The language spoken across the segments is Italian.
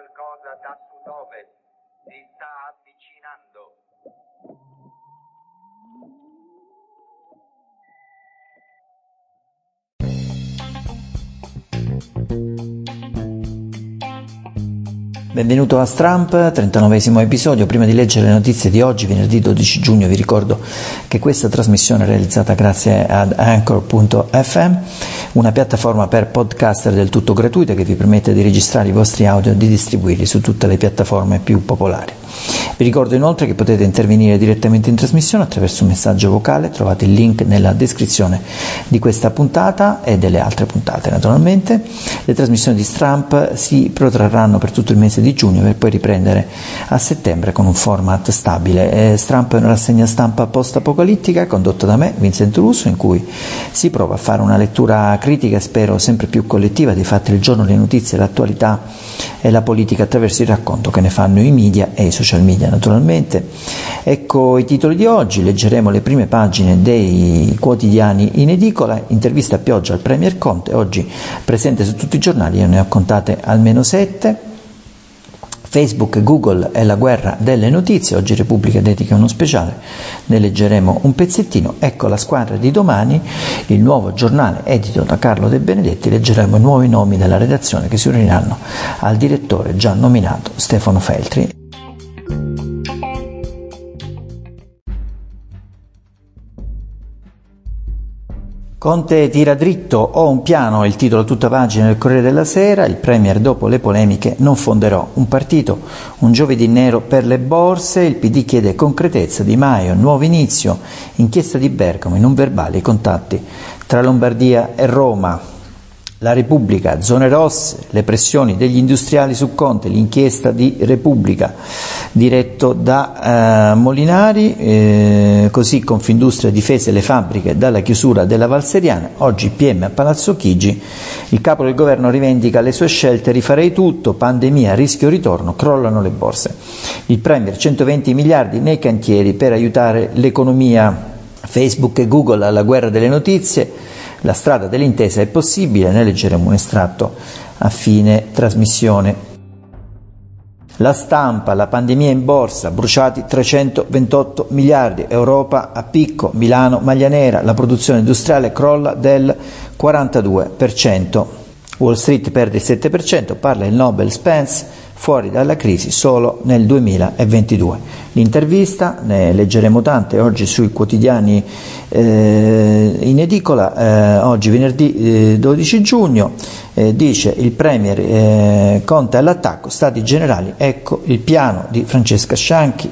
qualcosa da sud-ovest. Si sta avvicinando. Benvenuto a Stramp, 39 episodio. Prima di leggere le notizie di oggi, venerdì 12 giugno, vi ricordo che questa trasmissione è realizzata grazie ad Anchor.fm, una piattaforma per podcaster del tutto gratuita che vi permette di registrare i vostri audio e di distribuirli su tutte le piattaforme più popolari. Vi ricordo inoltre che potete intervenire direttamente in trasmissione attraverso un messaggio vocale, trovate il link nella descrizione di questa puntata e delle altre puntate naturalmente. Le trasmissioni di Stramp si protrarranno per tutto il mese di giugno per poi riprendere a settembre con un format stabile. Stramp è una rassegna stampa post-apocalittica condotta da me, Vincenzo Russo, in cui si prova a fare una lettura critica spero sempre più collettiva dei fatti del giorno, le notizie, l'attualità e la politica attraverso il racconto che ne fanno i media e i social media naturalmente. Ecco i titoli di oggi, leggeremo le prime pagine dei quotidiani in edicola, intervista a pioggia al Premier Conte, oggi presente su tutti i giornali, io ne ho contate almeno sette. Facebook e Google è la guerra delle notizie, oggi Repubblica dedica uno speciale, ne leggeremo un pezzettino. Ecco la squadra di domani, il nuovo giornale edito da Carlo De Benedetti, leggeremo i nuovi nomi della redazione che si uniranno al direttore già nominato Stefano Feltri. Conte tira dritto, ho un piano, il titolo a tutta pagina del Corriere della Sera, il Premier dopo le polemiche non fonderò un partito, un giovedì nero per le borse, il PD chiede concretezza, Di Maio, nuovo inizio, inchiesta di Bergamo, in non verbali contatti tra Lombardia e Roma, la Repubblica, zone rosse, le pressioni degli industriali su Conte, l'inchiesta di Repubblica diretto da eh, Molinari, eh, così Confindustria difese le fabbriche dalla chiusura della Valseriana, oggi PM a Palazzo Chigi, il capo del governo rivendica le sue scelte, rifarei tutto, pandemia, rischio ritorno, crollano le borse. Il Premier 120 miliardi nei cantieri per aiutare l'economia, Facebook e Google alla guerra delle notizie, la strada dell'intesa è possibile, ne leggeremo un estratto a fine trasmissione. La stampa, la pandemia in borsa, bruciati 328 miliardi, Europa a picco, Milano maglia nera, la produzione industriale crolla del 42%, Wall Street perde il 7%, parla il Nobel Spence, fuori dalla crisi solo nel 2022. L'intervista, ne leggeremo tante oggi sui quotidiani eh, in edicola, eh, oggi venerdì eh, 12 giugno, eh, dice il Premier eh, Conte all'attacco, Stati Generali, ecco il piano di Francesca Scianchi.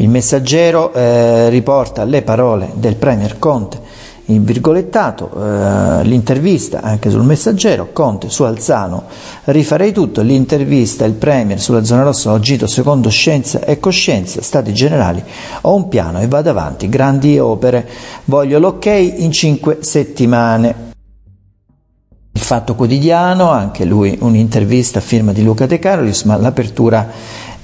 Il messaggero eh, riporta le parole del Premier Conte in virgolettato eh, l'intervista anche sul messaggero, Conte su Alzano, rifarei tutto, l'intervista, il Premier sulla zona rossa ho agito secondo scienza e coscienza, stati generali, ho un piano e vado avanti, grandi opere, voglio l'ok in cinque settimane. Il Fatto Quotidiano, anche lui un'intervista a firma di Luca De Carolis, ma l'apertura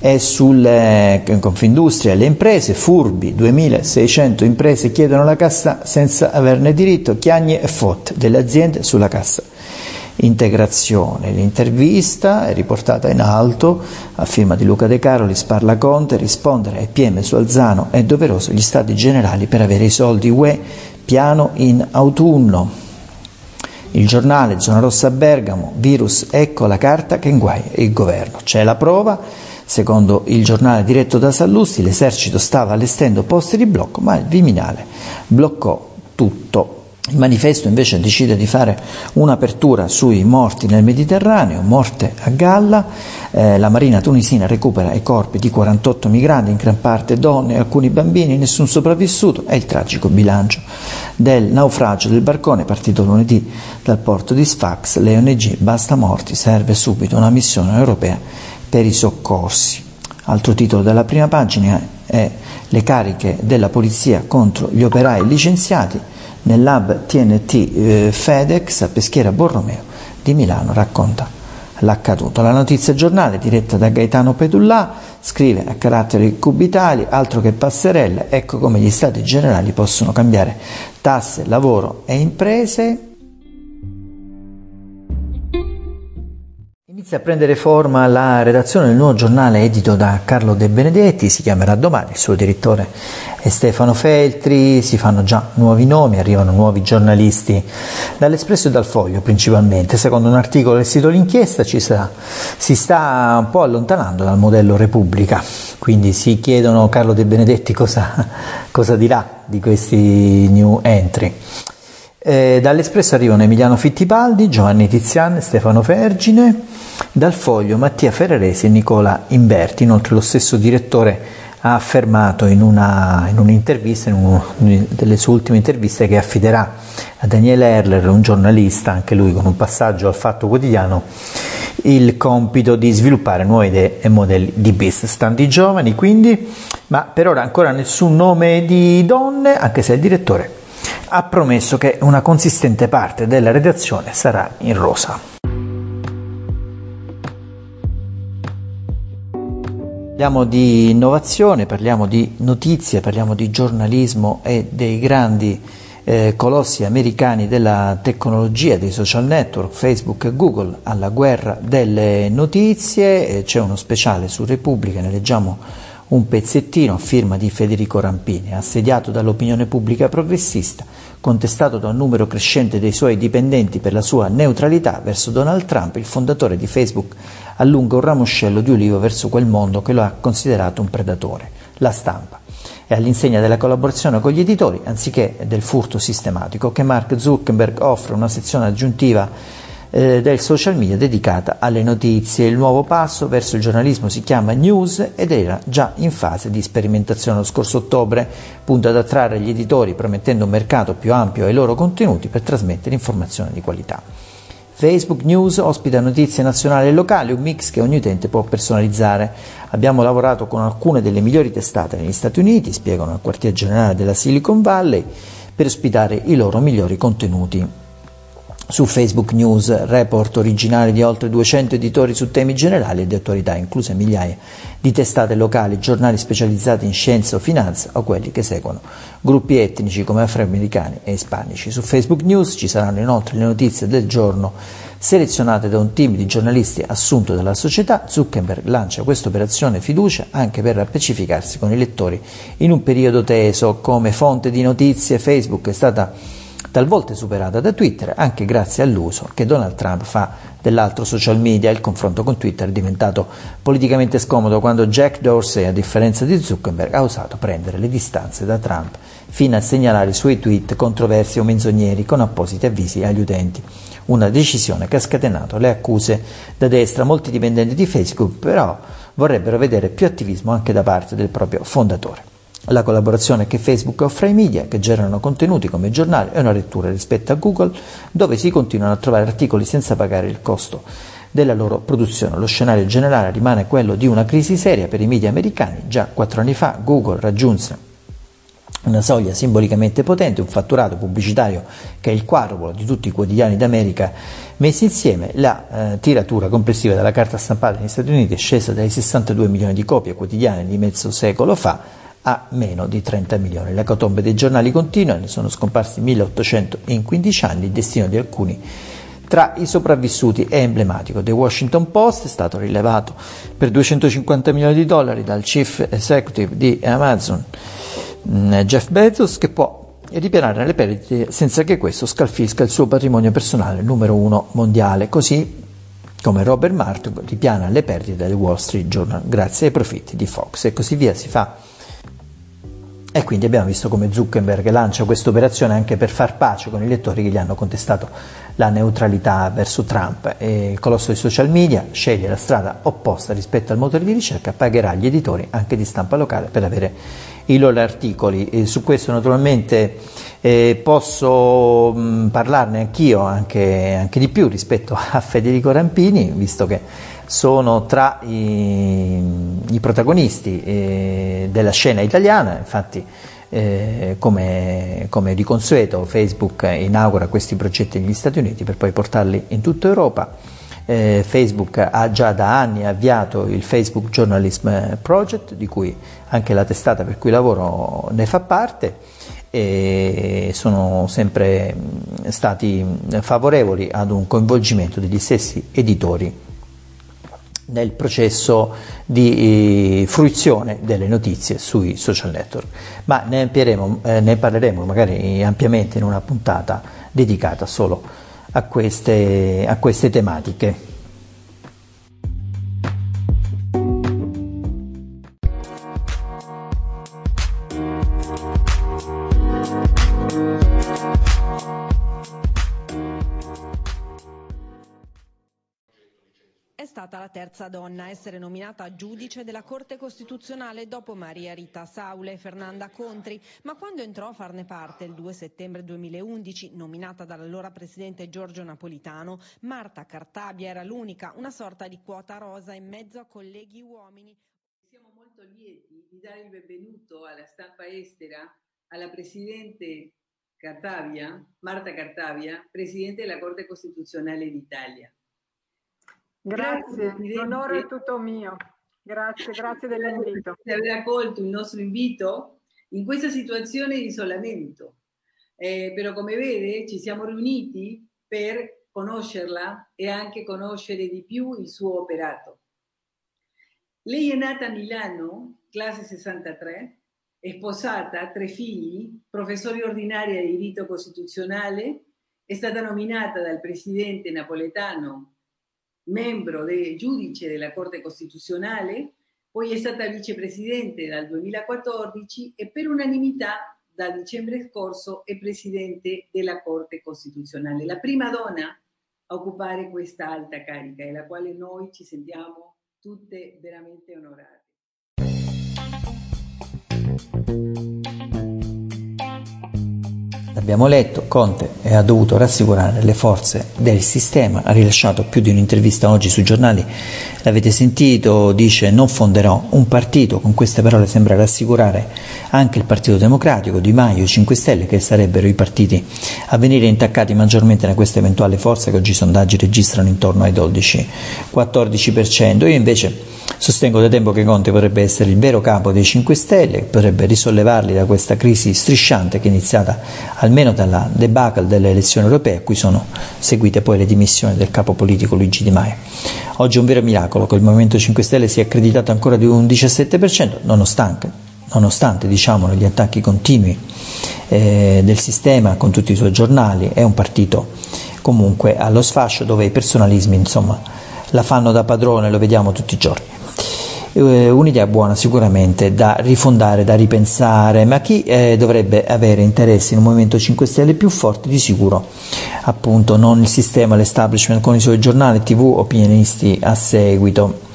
è sulle Confindustria e le imprese, furbi, 2600 imprese chiedono la cassa senza averne diritto, chiagne e fotte delle aziende sulla cassa integrazione. L'intervista è riportata in alto a firma di Luca De Carolis, parla Conte, rispondere ai PM su Alzano è doveroso gli stati generali per avere i soldi UE, piano in autunno. Il giornale Zona Rossa Bergamo, virus, ecco la carta che inguaia il governo. C'è la prova, Secondo il giornale diretto da Sallusti, l'esercito stava allestendo posti di blocco, ma il Viminale bloccò tutto. Il manifesto invece decide di fare un'apertura sui morti nel Mediterraneo, morte a galla, eh, la marina tunisina recupera i corpi di 48 migranti, in gran parte donne e alcuni bambini, nessun sopravvissuto, è il tragico bilancio del naufragio del barcone partito lunedì dal porto di Sfax, le ONG basta morti, serve subito una missione europea per i soccorsi. Altro titolo della prima pagina è Le cariche della polizia contro gli operai licenziati nel lab TNT eh, FedEx a Peschiera Borromeo di Milano racconta l'accaduto. La notizia giornale diretta da Gaetano Pedullà scrive a caratteri cubitali, altro che passerelle, ecco come gli stati generali possono cambiare tasse, lavoro e imprese Inizia a prendere forma la redazione del nuovo giornale edito da Carlo De Benedetti, si chiamerà domani, il suo direttore è Stefano Feltri, si fanno già nuovi nomi, arrivano nuovi giornalisti dall'Espresso e dal Foglio principalmente. Secondo un articolo del sito L'Inchiesta ci sta, si sta un po' allontanando dal modello Repubblica, quindi si chiedono Carlo De Benedetti cosa, cosa dirà di questi new entry. Eh, Dall'Espresso arrivano Emiliano Fittipaldi, Giovanni Tizian, Stefano Vergine, dal Foglio Mattia Ferraresi e Nicola Imberti. Inoltre lo stesso direttore ha affermato in, una, in un'intervista, in una delle sue ultime interviste, che affiderà a Daniele Erler, un giornalista, anche lui con un passaggio al Fatto Quotidiano, il compito di sviluppare nuove idee e modelli di business. Tanti giovani quindi, ma per ora ancora nessun nome di donne, anche se il direttore ha promesso che una consistente parte della redazione sarà in rosa. Parliamo di innovazione, parliamo di notizie, parliamo di giornalismo e dei grandi eh, colossi americani della tecnologia, dei social network, Facebook e Google, alla guerra delle notizie. Eh, c'è uno speciale su Repubblica, ne leggiamo un pezzettino a firma di Federico Rampini, assediato dall'opinione pubblica progressista, contestato da un numero crescente dei suoi dipendenti per la sua neutralità verso Donald Trump, il fondatore di Facebook allunga un ramoscello di ulivo verso quel mondo che lo ha considerato un predatore, la stampa. È all'insegna della collaborazione con gli editori, anziché del furto sistematico, che Mark Zuckerberg offre una sezione aggiuntiva eh, del social media dedicata alle notizie. Il nuovo passo verso il giornalismo si chiama News ed era già in fase di sperimentazione lo scorso ottobre, punta ad attrarre gli editori promettendo un mercato più ampio ai loro contenuti per trasmettere informazioni di qualità. Facebook News ospita notizie nazionali e locali, un mix che ogni utente può personalizzare. Abbiamo lavorato con alcune delle migliori testate negli Stati Uniti, spiegano al quartier generale della Silicon Valley, per ospitare i loro migliori contenuti su Facebook News, report originali di oltre 200 editori su temi generali e di attualità, incluse migliaia di testate locali, giornali specializzati in scienza o finanza o quelli che seguono gruppi etnici come afroamericani e ispanici. Su Facebook News ci saranno inoltre le notizie del giorno selezionate da un team di giornalisti assunto dalla società. Zuckerberg lancia questa operazione fiducia anche per appacificarsi con i lettori in un periodo teso. Come fonte di notizie Facebook è stata talvolta superata da Twitter anche grazie all'uso che Donald Trump fa dell'altro social media. Il confronto con Twitter è diventato politicamente scomodo quando Jack Dorsey, a differenza di Zuckerberg, ha osato prendere le distanze da Trump fino a segnalare i suoi tweet controversi o menzogneri con appositi avvisi agli utenti. Una decisione che ha scatenato le accuse da destra. Molti dipendenti di Facebook però vorrebbero vedere più attivismo anche da parte del proprio fondatore. La collaborazione che Facebook offre ai media che generano contenuti come giornali è una lettura rispetto a Google dove si continuano a trovare articoli senza pagare il costo della loro produzione. Lo scenario generale rimane quello di una crisi seria per i media americani. Già quattro anni fa Google raggiunse una soglia simbolicamente potente, un fatturato pubblicitario che è il quadruplo di tutti i quotidiani d'America messi insieme, la eh, tiratura complessiva della carta stampata negli Stati Uniti è scesa dai 62 milioni di copie quotidiane di mezzo secolo fa a meno di 30 milioni. Le catombe dei giornali continua, ne sono scomparsi 1800 in 15 anni, il destino di alcuni tra i sopravvissuti è emblematico. The Washington Post è stato rilevato per 250 milioni di dollari dal chief executive di Amazon, mm, Jeff Bezos, che può ripianare le perdite senza che questo scalfisca il suo patrimonio personale numero uno mondiale, così come Robert Martin ripiana le perdite del Wall Street Journal grazie ai profitti di Fox e così via si fa e quindi abbiamo visto come Zuckerberg lancia questa operazione anche per far pace con i lettori che gli hanno contestato la neutralità verso Trump. E il colosso dei social media sceglie la strada opposta rispetto al motore di ricerca, pagherà gli editori anche di stampa locale per avere i loro articoli. E su questo naturalmente eh, posso mh, parlarne anch'io, anche, anche di più rispetto a Federico Rampini, visto che sono tra i, i protagonisti eh, della scena italiana, infatti eh, come, di consueto Facebook inaugura questi progetti negli Stati Uniti per poi portarli in tutta Europa. Eh, Facebook ha già da anni avviato il Facebook Journalism Project, di cui anche la testata per cui lavoro ne fa parte e sono sempre stati favorevoli ad un coinvolgimento degli stessi editori nel processo di eh, fruizione delle notizie sui social network. Ma ne, eh, ne parleremo magari ampiamente in una puntata dedicata solo a queste, a queste tematiche. Terza donna a essere nominata giudice della Corte Costituzionale dopo Maria Rita Saule e Fernanda Contri, ma quando entrò a farne parte il 2 settembre 2011, nominata dall'allora presidente Giorgio Napolitano, Marta Cartabia era l'unica, una sorta di quota rosa in mezzo a colleghi uomini. Siamo molto lieti di dare il benvenuto alla stampa estera alla presidente Cartabia, Marta Cartabia, presidente della Corte Costituzionale d'Italia. Grazie, l'onore è tutto mio. Grazie, grazie dell'invito. Per aver accolto il nostro invito in questa situazione di isolamento. Eh, però come vede ci siamo riuniti per conoscerla e anche conoscere di più il suo operato. Lei è nata a Milano, classe 63, è sposata, tre figli, professore ordinaria di diritto costituzionale, è stata nominata dal presidente napoletano membro del giudice della Corte Costituzionale, poi è stata vicepresidente dal 2014 e per unanimità da dicembre scorso è presidente della Corte Costituzionale, la prima donna a occupare questa alta carica e la quale noi ci sentiamo tutte veramente onorate. Abbiamo letto, Conte ha dovuto rassicurare le forze del sistema, ha rilasciato più di un'intervista oggi sui giornali, l'avete sentito, dice non fonderò un partito, con queste parole sembra rassicurare anche il Partito Democratico, Di Maio, 5 Stelle, che sarebbero i partiti a venire intaccati maggiormente da questa eventuale forza che oggi i sondaggi registrano intorno ai 12-14%. Io invece Sostengo da tempo che Conte potrebbe essere il vero capo dei 5 Stelle, potrebbe risollevarli da questa crisi strisciante che è iniziata almeno dalla debacle delle elezioni europee, a cui sono seguite poi le dimissioni del capo politico Luigi Di Maio. Oggi è un vero miracolo che il Movimento 5 Stelle sia accreditato ancora di un 17%, nonostante, nonostante diciamolo, gli attacchi continui eh, del sistema con tutti i suoi giornali, è un partito comunque allo sfascio dove i personalismi insomma, la fanno da padrone, lo vediamo tutti i giorni. Eh, un'idea buona sicuramente da rifondare, da ripensare, ma chi eh, dovrebbe avere interesse in un Movimento 5 Stelle più forte di sicuro appunto non il sistema, l'establishment con i suoi giornali, tv, opinionisti a seguito.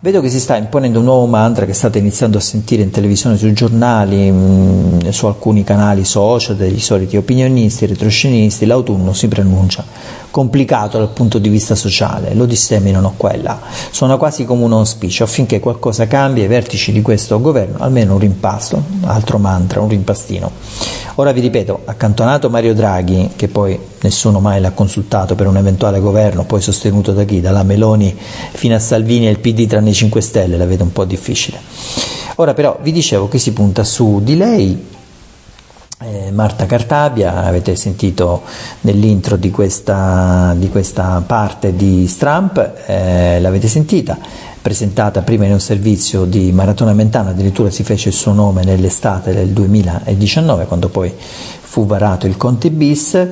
Vedo che si sta imponendo un nuovo mantra che state iniziando a sentire in televisione, sui giornali, mh, mm, su alcuni canali social degli soliti opinionisti, retroscenisti, l'autunno si preannuncia complicato dal punto di vista sociale, lo disseminano qua là. Suona quasi come un auspicio affinché qualcosa cambi ai vertici di questo governo, almeno un rimpasto, altro mantra, un rimpastino. Ora vi ripeto, accantonato Mario Draghi, che poi nessuno mai l'ha consultato per un eventuale governo, poi sostenuto da chi? Dalla Meloni fino a Salvini e il PD tranne i 5 Stelle, la vedo un po' difficile. Ora però vi dicevo che si punta su di lei eh, Marta Cartabia, avete sentito nell'intro di questa, di questa parte di Stramp, eh, l'avete sentita, presentata prima in un servizio di Maratona Mentana, addirittura si fece il suo nome nell'estate del 2019, quando poi fu varato il Conte bis,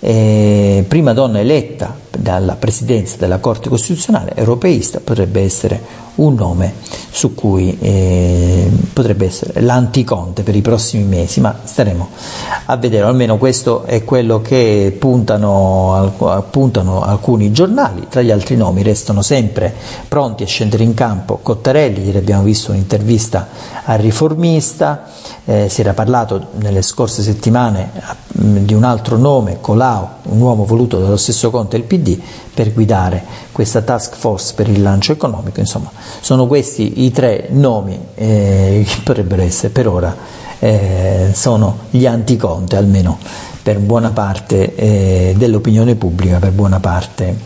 eh, prima donna eletta dalla presidenza della Corte Costituzionale europeista, potrebbe essere un nome su cui eh, potrebbe essere l'anticonte per i prossimi mesi, ma staremo a vedere, almeno questo è quello che puntano, puntano alcuni giornali, tra gli altri nomi restano sempre pronti a scendere in campo Cottarelli, ieri abbiamo visto un'intervista al riformista, eh, si era parlato nelle scorse settimane di un altro nome, Colau, un uomo voluto dallo stesso Conte e il PD, per guidare questa task force per il lancio economico, insomma sono questi i tre nomi eh, che potrebbero essere per ora eh, sono gli anticonte almeno per buona parte eh, dell'opinione pubblica, per buona parte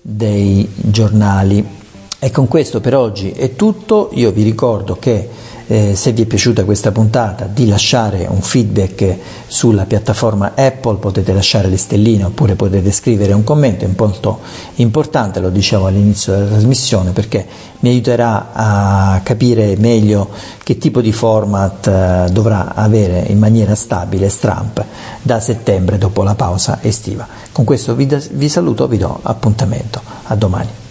dei giornali. E con questo per oggi è tutto, io vi ricordo che eh, se vi è piaciuta questa puntata di lasciare un feedback sulla piattaforma Apple, potete lasciare le stelline oppure potete scrivere un commento, è molto importante, lo dicevo all'inizio della trasmissione, perché mi aiuterà a capire meglio che tipo di format eh, dovrà avere in maniera stabile Stramp da settembre dopo la pausa estiva. Con questo vi, da, vi saluto, vi do appuntamento. A domani.